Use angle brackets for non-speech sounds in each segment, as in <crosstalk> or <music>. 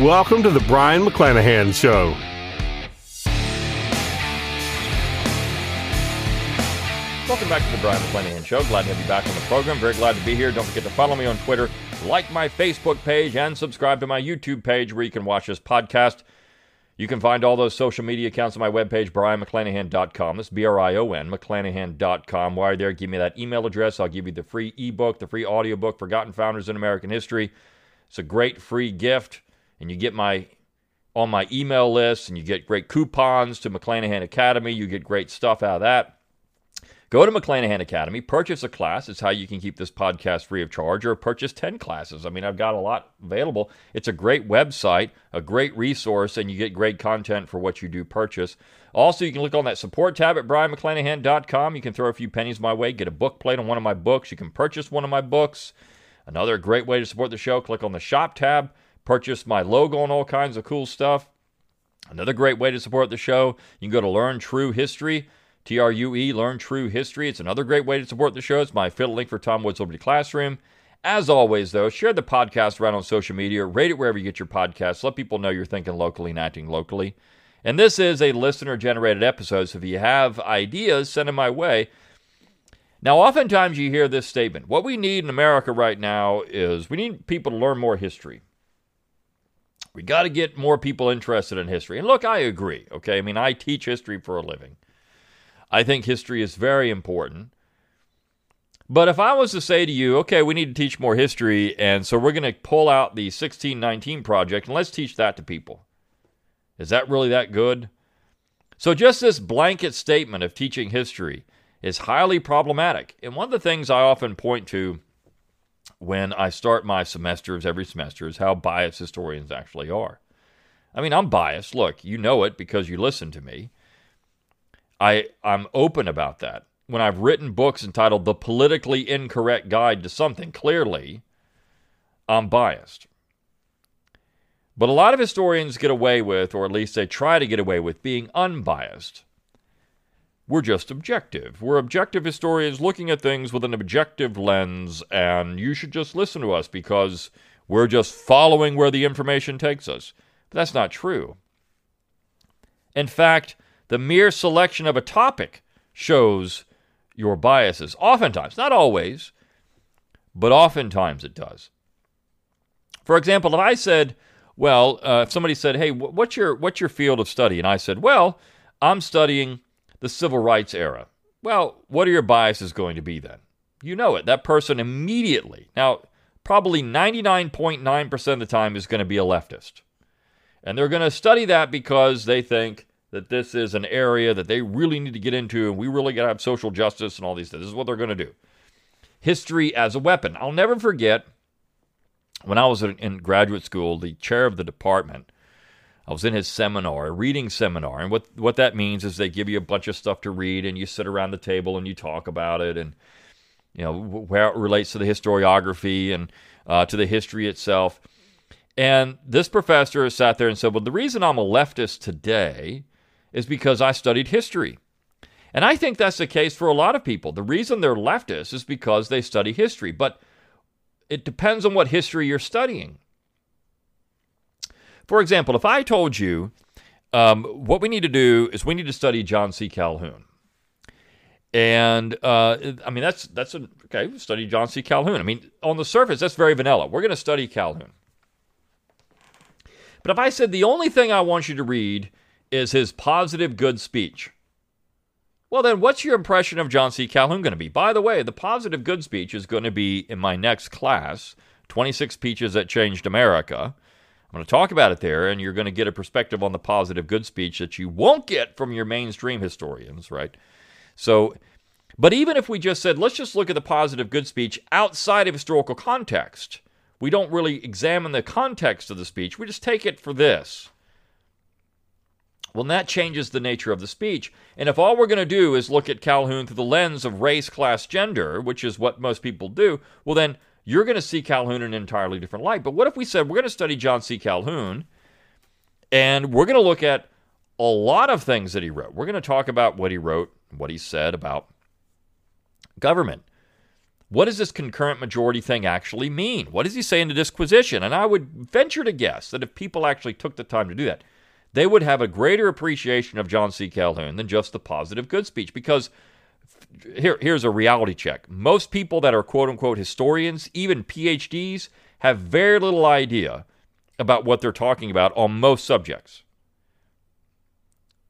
Welcome to the Brion McClanahan Show. Welcome back to the Brion McClanahan Show. Glad to have you back on the program. Very glad to be here. Don't forget to follow me on Twitter, like my Facebook page, and subscribe to my YouTube page where you can watch this podcast. You can find all those social media accounts on my webpage, brionmcclanahan.com. That's B R I O N, McClanahan.com. While you're there, give me that email address. I'll give you the free ebook, the free audiobook, Forgotten Founders in American History. It's a great free gift and you get my on my email list and you get great coupons to McClanahan Academy. You get great stuff out of that. Go to McClanahan Academy, purchase a class. It's how you can keep this podcast free of charge, or purchase 10 classes. I mean, I've got a lot available. It's a great website, a great resource, and you get great content for what you do purchase. Also, you can look on that support tab at brionmcclanahan.com. You can throw a few pennies my way, get a book plate on one of my books. You can purchase one of my books. Another great way to support the show, click on the shop tab purchase my logo and all kinds of cool stuff. Another great way to support the show, you can go to Learn True History, T R U E, Learn True History. It's another great way to support the show. It's my affiliate link for Tom Woods Liberty Classroom. As always, though, share the podcast around on social media, rate it wherever you get your podcasts. Let people know you're thinking locally and acting locally. And this is a listener generated episode, so if you have ideas, send them my way. Now, oftentimes you hear this statement what we need in America right now is we need people to learn more history. We got to get more people interested in history. And look, I agree. Okay. I mean, I teach history for a living. I think history is very important. But if I was to say to you, okay, we need to teach more history, and so we're going to pull out the 1619 project and let's teach that to people, is that really that good? So, just this blanket statement of teaching history is highly problematic. And one of the things I often point to when I start my semesters every semester is how biased historians actually are. I mean, I'm biased. Look, you know it because you listen to me. I I'm open about that. When I've written books entitled The Politically Incorrect Guide to Something, clearly I'm biased. But a lot of historians get away with, or at least they try to get away with, being unbiased. We're just objective. We're objective historians looking at things with an objective lens, and you should just listen to us because we're just following where the information takes us. But that's not true. In fact, the mere selection of a topic shows your biases. Oftentimes, not always, but oftentimes it does. For example, if I said, well, uh, if somebody said, hey, what's your, what's your field of study? And I said, well, I'm studying the civil rights era. Well, what are your biases going to be then? You know it. That person immediately, now, probably 99.9% of the time, is going to be a leftist. And they're going to study that because they think that this is an area that they really need to get into and we really got to have social justice and all these things. This is what they're going to do. History as a weapon. I'll never forget when I was in graduate school, the chair of the department I was in his seminar, a reading seminar, and what what that means is they give you a bunch of stuff to read, and you sit around the table and you talk about it, and you know where it relates to the historiography and uh, to the history itself. And this professor sat there and said, "Well, the reason I'm a leftist today is because I studied history." And I think that's the case for a lot of people. The reason they're leftists is because they study history, but it depends on what history you're studying. For example, if I told you um, what we need to do is we need to study John C. Calhoun. And uh, I mean, that's that's a, okay. Study John C. Calhoun. I mean, on the surface, that's very vanilla. We're going to study Calhoun. But if I said the only thing I want you to read is his positive good speech, well, then what's your impression of John C. Calhoun going to be? By the way, the positive good speech is going to be in my next class 26 Speeches That Changed America. I'm going to talk about it there, and you're going to get a perspective on the positive good speech that you won't get from your mainstream historians, right? So, but even if we just said, let's just look at the positive good speech outside of historical context, we don't really examine the context of the speech, we just take it for this. Well, that changes the nature of the speech. And if all we're going to do is look at Calhoun through the lens of race, class, gender, which is what most people do, well, then you're going to see Calhoun in an entirely different light. But what if we said we're going to study John C. Calhoun and we're going to look at a lot of things that he wrote? We're going to talk about what he wrote, what he said about government. What does this concurrent majority thing actually mean? What does he say in the disquisition? And I would venture to guess that if people actually took the time to do that, they would have a greater appreciation of John C. Calhoun than just the positive good speech. Because here, here's a reality check most people that are quote unquote historians, even PhDs, have very little idea about what they're talking about on most subjects.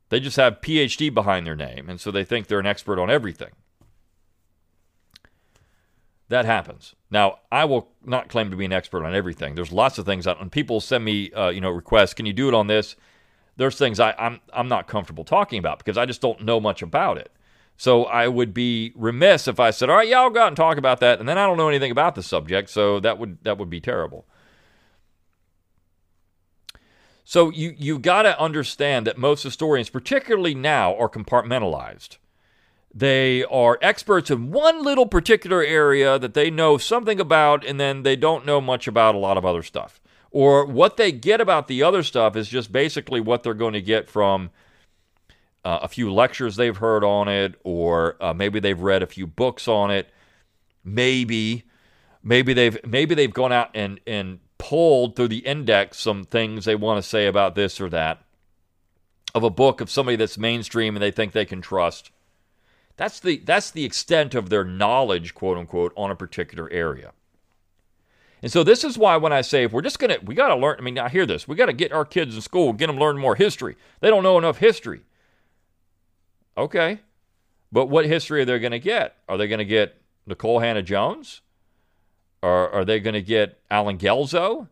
They just have PhD behind their name, and so they think they're an expert on everything. That happens. Now, I will not claim to be an expert on everything. There's lots of things, and people send me, uh, you know, requests. Can you do it on this? There's things I, I'm I'm not comfortable talking about because I just don't know much about it. So I would be remiss if I said, "All right, y'all go out and talk about that," and then I don't know anything about the subject. So that would that would be terrible. So you you got to understand that most historians, particularly now, are compartmentalized. They are experts in one little particular area that they know something about, and then they don't know much about a lot of other stuff. Or what they get about the other stuff is just basically what they're going to get from uh, a few lectures they've heard on it, or uh, maybe they've read a few books on it. Maybe, maybe they've maybe they've gone out and and pulled through the index some things they want to say about this or that of a book of somebody that's mainstream and they think they can trust. That's the that's the extent of their knowledge, quote unquote, on a particular area. And so this is why when I say if we're just gonna we gotta learn, I mean, I hear this, we gotta get our kids in school, get them learn more history. They don't know enough history. Okay. But what history are they gonna get? Are they gonna get Nicole Hannah-Jones? Or are they gonna get Allen Guelzo?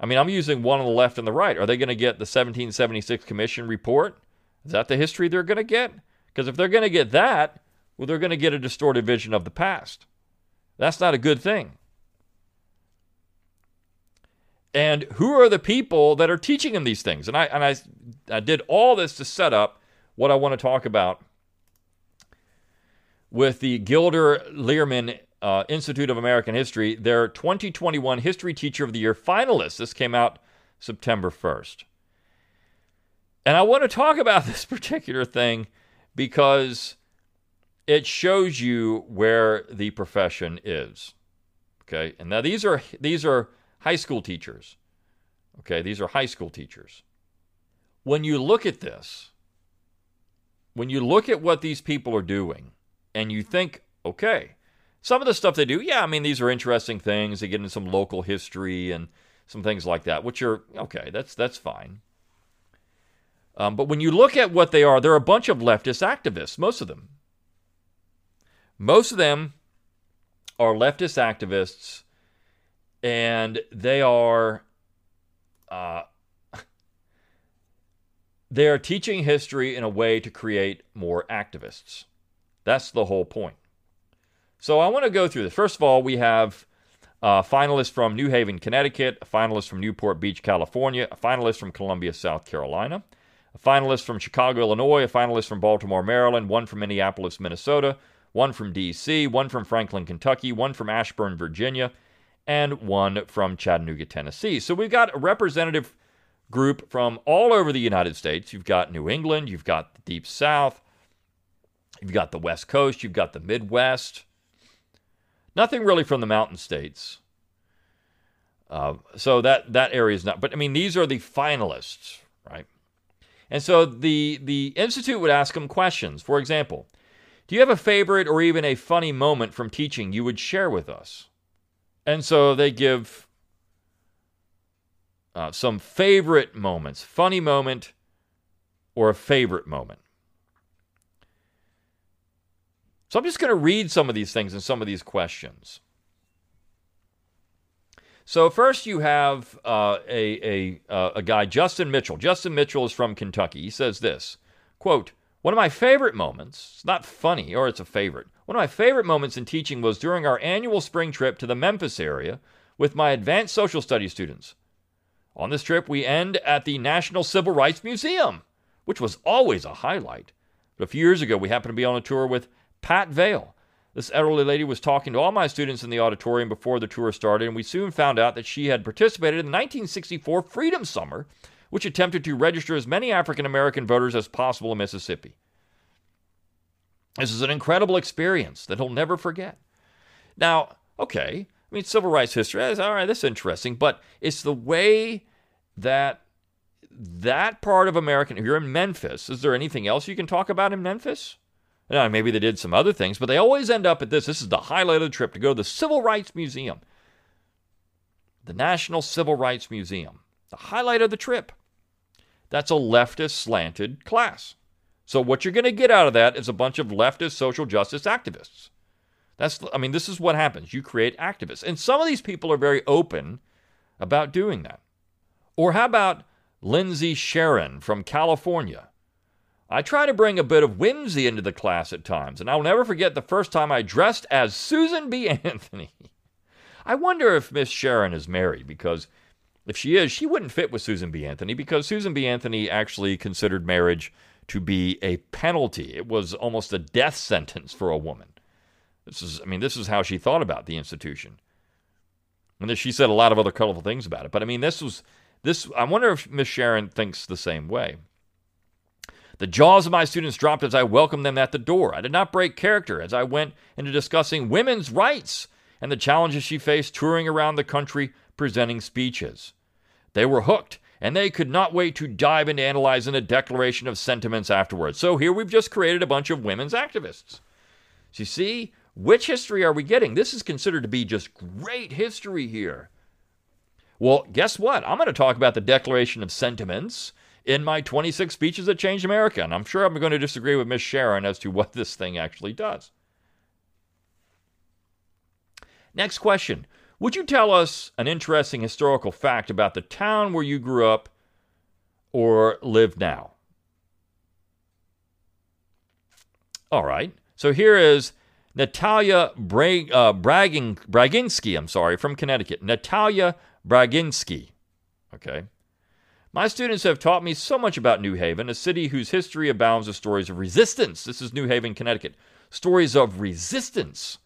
I mean, I'm using one on the left and the right. Are they going to get the 1776 Commission report? Is that the history they're going to get? Because if they're going to get that, well, they're going to get a distorted vision of the past. That's not a good thing. And who are the people that are teaching them these things? And I and I, I did all this to set up what I want to talk about with the Gilder Lehrman uh, Institute of American History, their 2021 History Teacher of the Year finalists. This came out September 1st. And I want to talk about <laughs> this particular thing because it shows you where the profession is. Okay? And now these are these are high school teachers. Okay? These are high school teachers. When you look at this, when you look at what these people are doing and you think, okay, some of the stuff they do, yeah, I mean these are interesting things. They get into some local history and some things like that, which are okay, that's that's fine. Um, but when you look at what they are, they're a bunch of leftist activists, most of them. Most of them are leftist activists, and they are uh, they are teaching history in a way to create more activists. That's the whole point. So I want to go through this. First of all, we have a finalist from New Haven, Connecticut, a finalist from Newport Beach, California, a finalist from Columbia, South Carolina, a finalist from Chicago, Illinois, a finalist from Baltimore, Maryland, one from Minneapolis, Minnesota, one from D.C., one from Franklin, Kentucky, one from Ashburn, Virginia, and one from Chattanooga, Tennessee. So we've got a representative group from all over the United States. You've got New England, you've got the Deep South, you've got the West Coast, you've got the Midwest. Nothing really from the mountain states. Uh, so that that area is not. But I mean, these are the finalists, right? And so the the institute would ask them questions. For example, do you have a favorite or even a funny moment from teaching you would share with us? And so they give uh, some favorite moments, funny moment, or a favorite moment. So I'm just going to read some of these things and some of these questions. So first, you have uh, a, a, uh, a guy, Justin Mitchell. Justin Mitchell is from Kentucky. He says this, quote, one of my favorite moments, it's not funny, or it's a favorite. One of my favorite moments in teaching was during our annual spring trip to the Memphis area with my advanced social studies students. On this trip, we end at the National Civil Rights Museum, which was always a highlight. But a few years ago, we happened to be on a tour with Pat Vale. This elderly lady was talking to all my students in the auditorium before the tour started, and we soon found out that she had participated in the 1964 Freedom Summer, which attempted to register as many African American voters as possible in Mississippi. This is an incredible experience that he'll never forget. Now, okay, I mean, civil rights history, all right, that's interesting, but it's the way that that part of American, if you're in Memphis, is there anything else you can talk about in Memphis? Now, maybe they did some other things, but they always end up at this. This is the highlight of the trip to go to the Civil Rights Museum, the National Civil Rights Museum. The highlight of the trip. That's a leftist slanted class. So, what you're going to get out of that is a bunch of leftist social justice activists. That's, I mean, this is what happens. You create activists. And some of these people are very open about doing that. Or how about Lindsay Sharon from California? I try to bring a bit of whimsy into the class at times, and I'll never forget the first time I dressed as Susan B. <laughs> Anthony. I wonder if Miss Sharon is married because if she is, she wouldn't fit with Susan B. Anthony because Susan B. Anthony actually considered marriage to be a penalty. It was almost a death <laughs> sentence for a woman. This is, I mean, this is how she thought about the institution. And she said a lot of other colorful things about it. But I mean, this was this. I wonder if Miss Sharon thinks the same way. The jaws of my students dropped as I welcomed them at the door. I did not break character as I went into discussing women's rights and the challenges she faced touring around the country presenting speeches. They were hooked, and they could not wait to dive into analyzing a declaration of sentiments afterwards. So here we've just created a bunch of women's activists. So you see, which history are we getting? This is considered to be just great history here. Well, guess what? I'm going to talk about the Declaration of Sentiments in my 26 speeches that changed America. And I'm sure I'm going to disagree with Miss Sharon as to what this thing actually does. Next question Would you tell us an interesting historical fact about the town where you grew up or live now? All right. So here is Natalia Bra- uh, Bragin- Braginsky, I'm sorry, from Connecticut. Natalia Braginsky. Okay. My students have taught me so much about New Haven, a city whose history abounds with stories of resistance. This is New Haven, Connecticut. Stories of resistance.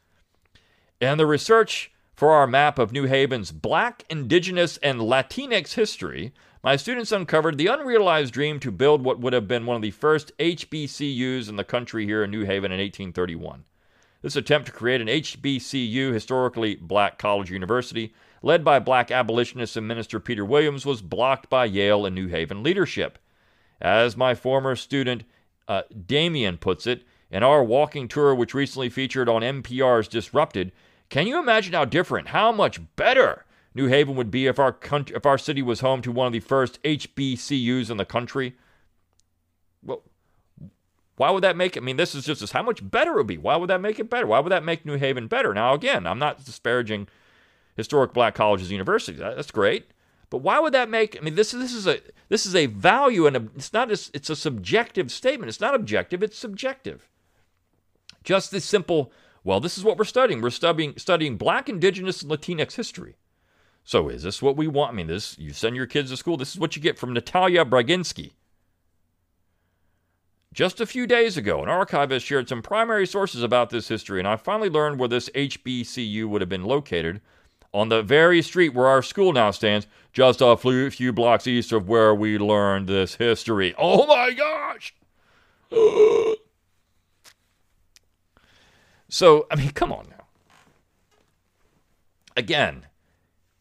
And the research for our map of New Haven's Black, Indigenous, and Latinx history, my students uncovered the unrealized dream to build what would have been one of the first HBCUs in the country here in New Haven in 1831. This attempt to create an HBCU, historically black college university, led by black abolitionist and minister Peter Williams, was blocked by Yale and New Haven leadership. As my former student uh, Damien puts it, in our walking tour, which recently featured on NPR's Disrupted, can you imagine how different, how much better New Haven would be if our country, if our city was home to one of the first HBCUs in the country? Well, why would that make it? I mean, this is just how much better it would be. Why would that make it better? Why would that make New Haven better? Now, again, I'm not disparaging historic black colleges and universities. That's great. But why would that make? I mean, this this is a this is a value, and it's not. A, it's a subjective statement. It's not objective. It's subjective. Just this simple. Well, this is what we're studying. We're studying studying Black, Indigenous, and Latinx history. So, is this what we want? I mean, this you send your kids to school. This is what you get from Natalia Braginsky. Just a few days ago, an archivist shared some primary sources about this history, and I finally learned where this HBCU would have been located on the very street where our school now stands, just a few blocks east of where we learned this history. Oh my gosh! <gasps> so, I mean, come on now. Again,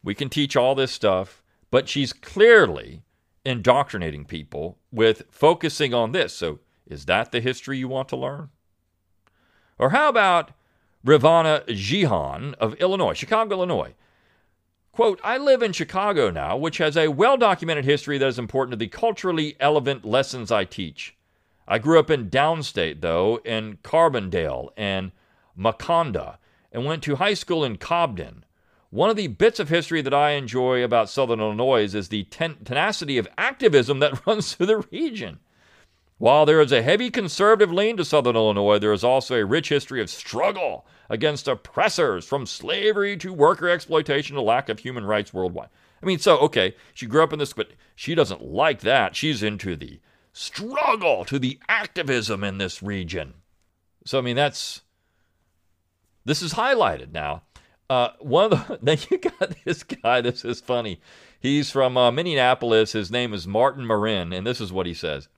we can teach all this stuff, but she's clearly indoctrinating people with focusing on this. So, is that the history you want to learn? Or how about Ravana Jihan of Illinois, Chicago, Illinois? Quote, I live in Chicago now, which has a well documented history that is important to the culturally relevant lessons I teach. I grew up in downstate, though, in Carbondale and Makanda, and went to high school in Cobden. One of the bits of history that I enjoy about Southern Illinois is the ten- tenacity of activism that <laughs> runs through the region. While there is a heavy conservative lean to Southern Illinois, there is also a rich history of struggle against oppressors, from slavery to worker exploitation to lack of human rights worldwide. I mean, so, okay, she grew up in this, but she doesn't like that. She's into the struggle to the activism in this region. So, I mean, that's this is highlighted now. Uh, one of the <laughs> then you got this guy. This is funny. He's from uh, Minneapolis. His name is Martin Marin, and this is what he says.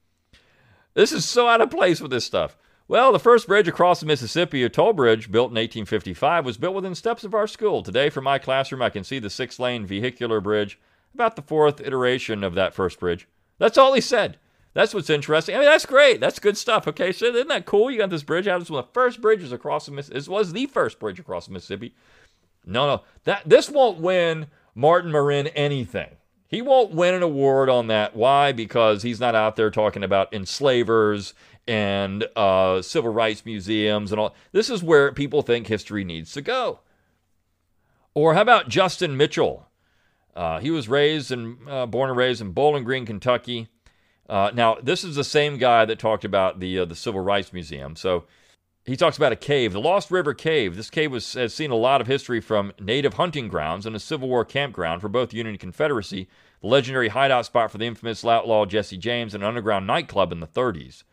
This is so out of place with this stuff. Well, the first bridge across the Mississippi, a toll bridge built in 1855, was built within steps of our school. Today, from my classroom, I can see the six lane vehicular bridge, about the fourth iteration of that first bridge. That's all he said. That's what's interesting. I mean, that's great. That's good stuff. Okay, so isn't that cool? You got this bridge out. This was the first bridges across the Mississippi. This was the first bridge across the Mississippi. No, no, that this won't win Martin Marin anything. He won't win an award on that. Why? Because he's not out there talking about enslavers and uh, civil rights museums and all. This is where people think history needs to go. Or how about Justin Mitchell? Uh, he was raised and uh, born and raised in Bowling Green, Kentucky. Uh, now, this is the same guy that talked about the uh, the Civil Rights Museum. So he talks about a cave, the Lost River Cave. This cave was, has seen a lot of history from native hunting grounds and a Civil War campground for both Union and Confederacy, the legendary hideout spot for the infamous outlaw Jesse James, and an underground nightclub in the 30s.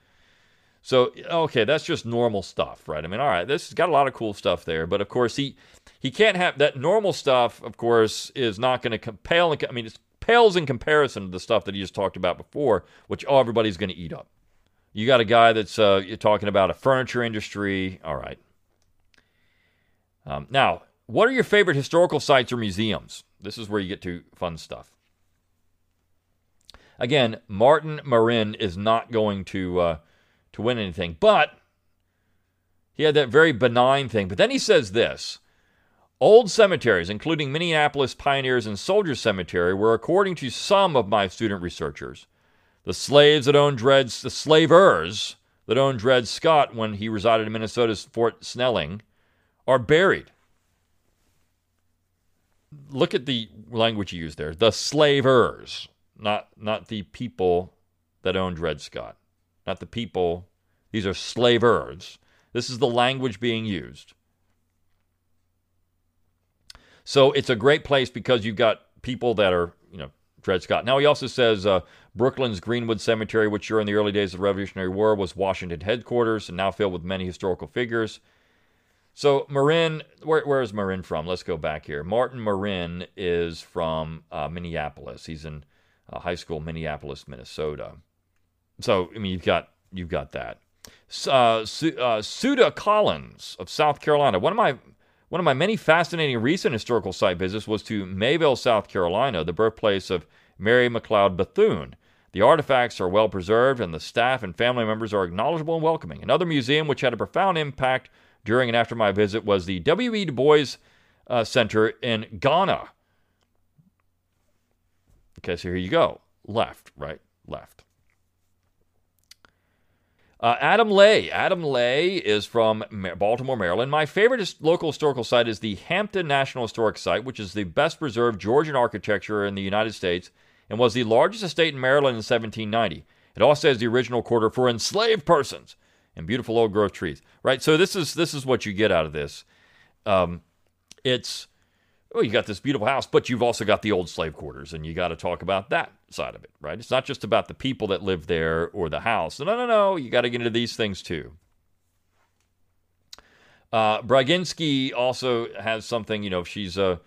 So, okay, that's just normal stuff, right? I mean, all right, this has got a lot of cool stuff there, but of course, he he can't have that normal stuff, of course, is not going to pale. I mean, it pales in comparison to the stuff that he just talked about before, which oh, everybody's going to eat up. You got a guy that's uh, you're talking about a furniture industry. All right. Um, now, what are your favorite historical sites or museums? This is where you get to fun stuff. Again, Martin Marin is not going to uh, to win anything, but he had that very benign thing. But then he says this. Old cemeteries, including Minneapolis Pioneers and Soldiers Cemetery, were, according to some of my student researchers, the slaves that owned Dred, the slavers that owned Dred Scott when he resided in Minnesota's Fort Snelling, are buried. Look at the language you use there. The slavers, not not the people that owned Dred Scott, not the people. These are slavers. This is the language being used. So it's a great place because you've got people that are, Dred Scott. Now he also says uh, Brooklyn's Greenwood Cemetery, which during the early days of the Revolutionary War was Washington headquarters and now filled with many historical figures. So Marin, where, where is Marin from? Let's go back here. Martin Marin is from uh, Minneapolis. He's in uh, high school, Minneapolis, Minnesota. So I mean, you've got you've got that. Uh, uh, Suda Collins of South Carolina. One of my one of my many fascinating recent historical site visits was to Mayesville, South Carolina, the birthplace of Mary McLeod Bethune. The artifacts are well preserved, and the staff and family members are acknowledgeable and welcoming. Another museum which had a profound impact during and after my visit was the W.E. Du Bois uh, Center in Ghana. Okay, so here you go. Left, right, left. Uh, Adam Lay. Adam Lay is from Baltimore, Maryland. My favorite local historical site is the Hampton National Historic Site, which is the best preserved Georgian architecture in the United States and was the largest estate in Maryland in 1790. It also has the original quarter for enslaved persons and beautiful old growth trees. Right. So this is this is what you get out of this. Um, it's oh, you got this beautiful house, but you've also got the old slave quarters, and you got to talk about that side of it, right? It's not just about the people that live there or the house. No, no, no. You got to get into these things too. Uh, Braginsky also has something, you know, she's a.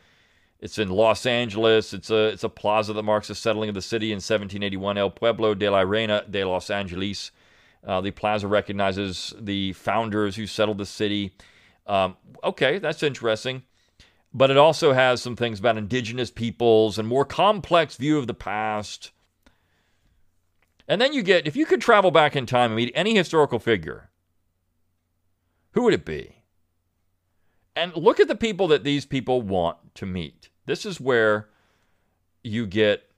It's in Los Angeles. It's a it's a plaza that marks the settling of the city in 1781. El Pueblo de la Reina de Los Angeles. Uh, the plaza recognizes the founders who settled the city. Um, okay, that's interesting but it also has some things about indigenous peoples and more complex view of the past. And then you get, if you could travel back in time and meet any historical figure, who would it be? And look at the people that these people want to meet. This is where you get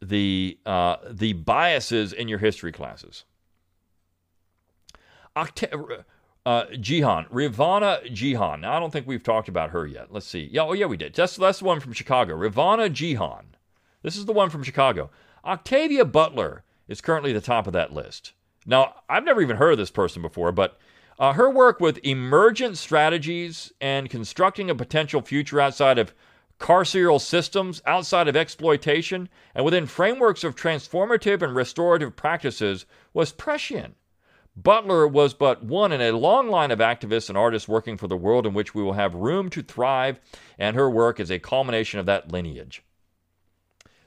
the uh, the biases in your history classes. Octa- uh, Jihan, Rivana Jihan. Now, I don't think we've talked about her yet. Let's see. Yeah, oh yeah, we did. That's that's the one from Chicago. Rivana Jihan. This is the one from Chicago. Octavia Butler is currently the top of that list. Now, I've never even heard of this person before, but uh, her work with emergent strategies and constructing a potential future outside of carceral systems outside of exploitation and within frameworks of transformative and restorative practices was prescient. Butler was but one in a long line of activists and artists working for the world in which we will have room to thrive, and her work is a culmination of that lineage.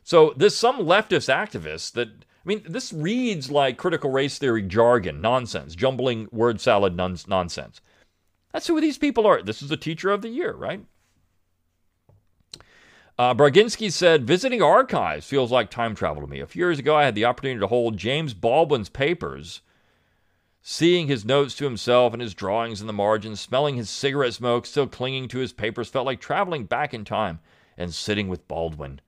So, there's some leftist activists that, I mean, this reads like critical race theory jargon, nonsense, jumbling word salad nonsense. That's who these people are. This is the teacher of the year, right? Uh, Braginsky said, visiting archives feels like time travel to me. A few years ago, I had the opportunity to hold James Baldwin's papers. Seeing his notes to himself and his drawings in the margins, smelling his cigarette smoke still clinging to his papers, felt like traveling back in time and sitting with Baldwin.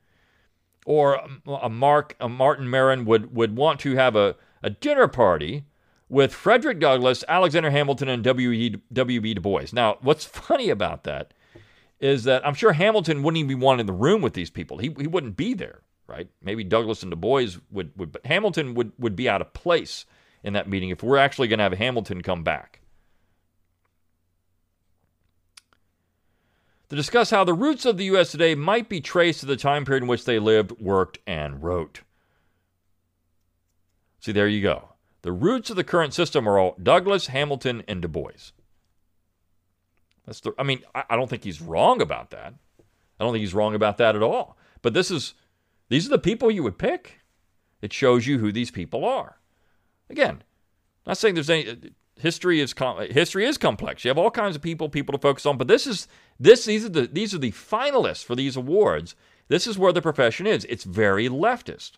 Or um, a Mark, a Martin Maron would, would want to have a, a dinner party with Frederick Douglass, Alexander Hamilton, and W.B. Du Bois. Now, what's <laughs> funny about that is that I'm sure Hamilton wouldn't even be wanted in the room with these people. He, he wouldn't be there, right? Maybe Douglass and Du Bois would, would but Hamilton would, would be out of place in that meeting if we're actually going to have Hamilton come back. To discuss how the roots of the U.S. today might be traced to the time period in which they lived, worked, and wrote. See, there you go. The roots of the current system are all Douglass, Hamilton, and Du Bois. That's the, I mean, I, I don't think he's wrong about that. I don't think he's wrong about that at all. But this is, these are the people you would pick. It shows you who these people are. Again, not saying there's any history is com- history is complex. You have all kinds of people, people to focus on, but this is this these are the these are the finalists for these awards. This is where the profession is. It's very leftist.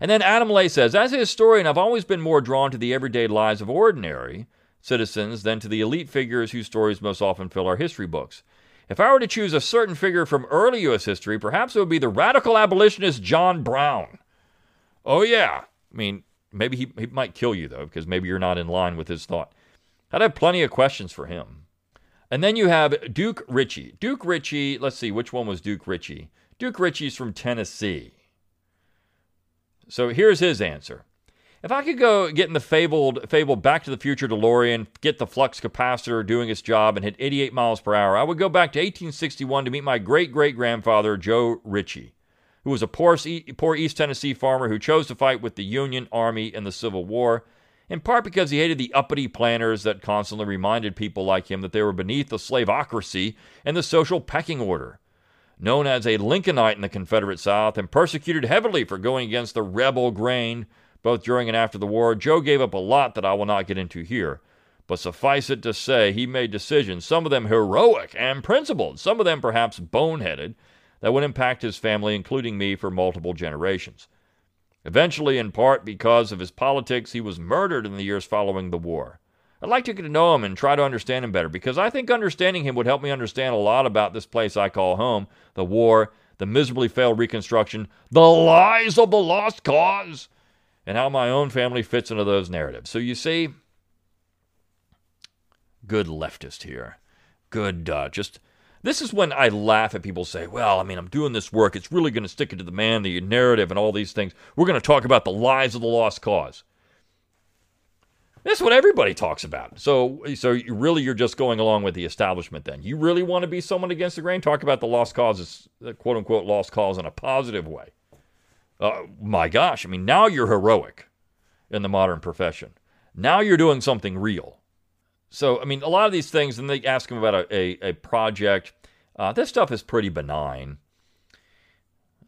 And then Adam Lay says, as a historian, I've always been more drawn to the everyday lives of ordinary citizens than to the elite figures whose stories most often fill our history books. If I were to choose a certain figure from early U.S. history, perhaps it would be the radical abolitionist John Brown. Oh, yeah. I mean, maybe he, he might kill you, though, because maybe you're not in line with his thought. I'd have plenty of questions for him. And then you have Duke Ritchie. Duke Ritchie, let's see, which one was Duke Ritchie? Duke Ritchie's from Tennessee. So here's his answer. If I could go get in the fabled, fabled Back to the Future DeLorean, get the flux capacitor doing its job, and hit 88 miles per hour, I would go back to 1861 to meet my great great grandfather, Joe Ritchie, who was a poor, poor East Tennessee farmer who chose to fight with the Union Army in the Civil War, in part because he hated the uppity planners that constantly reminded people like him that they were beneath the slaveocracy and the social pecking order. Known as a Lincolnite in the Confederate South and persecuted heavily for going against the rebel grain both during and after the war, Joe gave up a lot that I will not get into here. But suffice it to say, he made decisions, some of them heroic and principled, some of them perhaps boneheaded, that would impact his family, including me, for multiple generations. Eventually, in part because of his politics, he was murdered in the years following the war. I'd like to get to know him and try to understand him better because I think understanding him would help me understand a lot about this place I call home, the war, the miserably failed Reconstruction, the lies of the lost cause, and how my own family fits into those narratives. So you see, good leftist here. Good, uh, just. This is when I laugh at people say, well, I mean, I'm doing this work. It's really going to stick it to the man, the narrative, and all these things. We're going to talk about the lies of the lost cause. That's what everybody talks about. So, so you really, you're just going along with the establishment. Then you really want to be someone against the grain. Talk about the lost causes, quote unquote, lost cause in a positive way. Uh, my gosh, I mean, now you're heroic in the modern profession. Now you're doing something real. So, I mean, a lot of these things, and they ask him about a, a, a project. Uh, this stuff is pretty benign.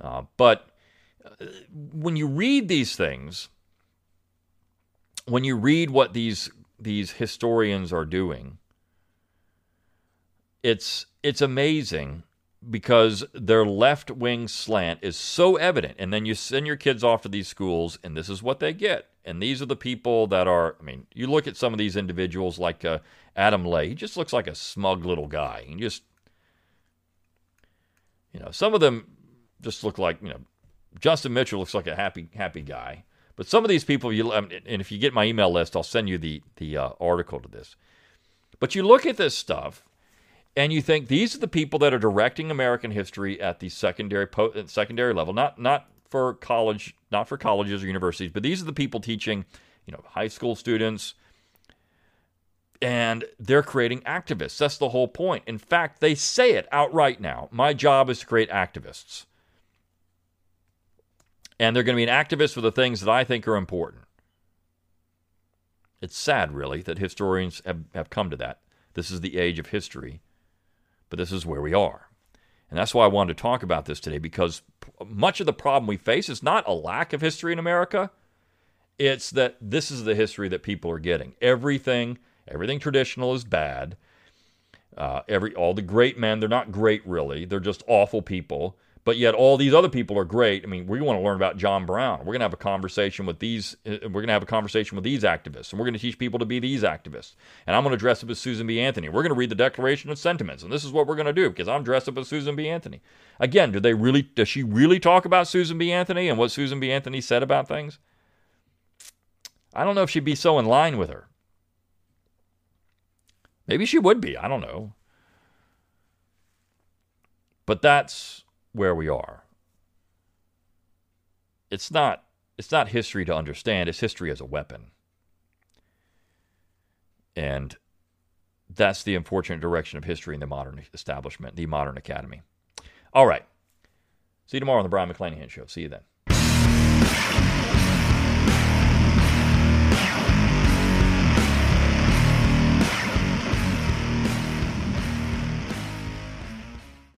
Uh, but uh, when you read these things, when you read what these these historians are doing, it's it's amazing because their left wing slant is so evident. And then you send your kids off to these schools, and this is what they get. And these are the people that are, I mean, you look at some of these individuals like uh, Adam Lay, he just looks like a smug little guy. He just, you know, some of them just look like, you know, Justin Mitchell looks like a happy, happy guy. But some of these people, you and if you get my email list, I'll send you the the uh, article to this. But you look at this stuff, and you think these are the people that are directing American history at the secondary po- uh, secondary level, not not for college, not for colleges or universities, but these are the people teaching, you know, high school students. And they're creating activists. That's the whole point. In fact, they say it outright now. My job is to create activists. And they're going to be an activist for the things that I think are important. It's sad, really, that historians have, have come to that. This is the age of history, but this is where we are. And that's why I wanted to talk about this today because much of the problem we face is not a lack of history in America. It's that this is the history that people are getting. Everything, everything traditional is bad. Uh, every all the great men, they're not great really. They're just awful people. But yet all these other people are great. I mean, we want to learn about John Brown. We're going to have a conversation with these. Uh, we're going to have a conversation with these activists, and we're going to teach people to be these activists. And I'm going to dress up as Susan B. Anthony. We're going to read the Declaration of Sentiments, and this is what we're going to do because I'm dressed up as Susan B. Anthony. Again, do they really? Does she really talk about Susan B. Anthony and what Susan B. Anthony said about things? I don't know if she'd be so in line with her. Maybe she would be. I don't know. But that's where we are. It's not it's not history to understand, it's history as a weapon. And that's the unfortunate direction of history in the modern establishment, the modern academy. All right. See you tomorrow on the Brion McClanahan Show. See you then.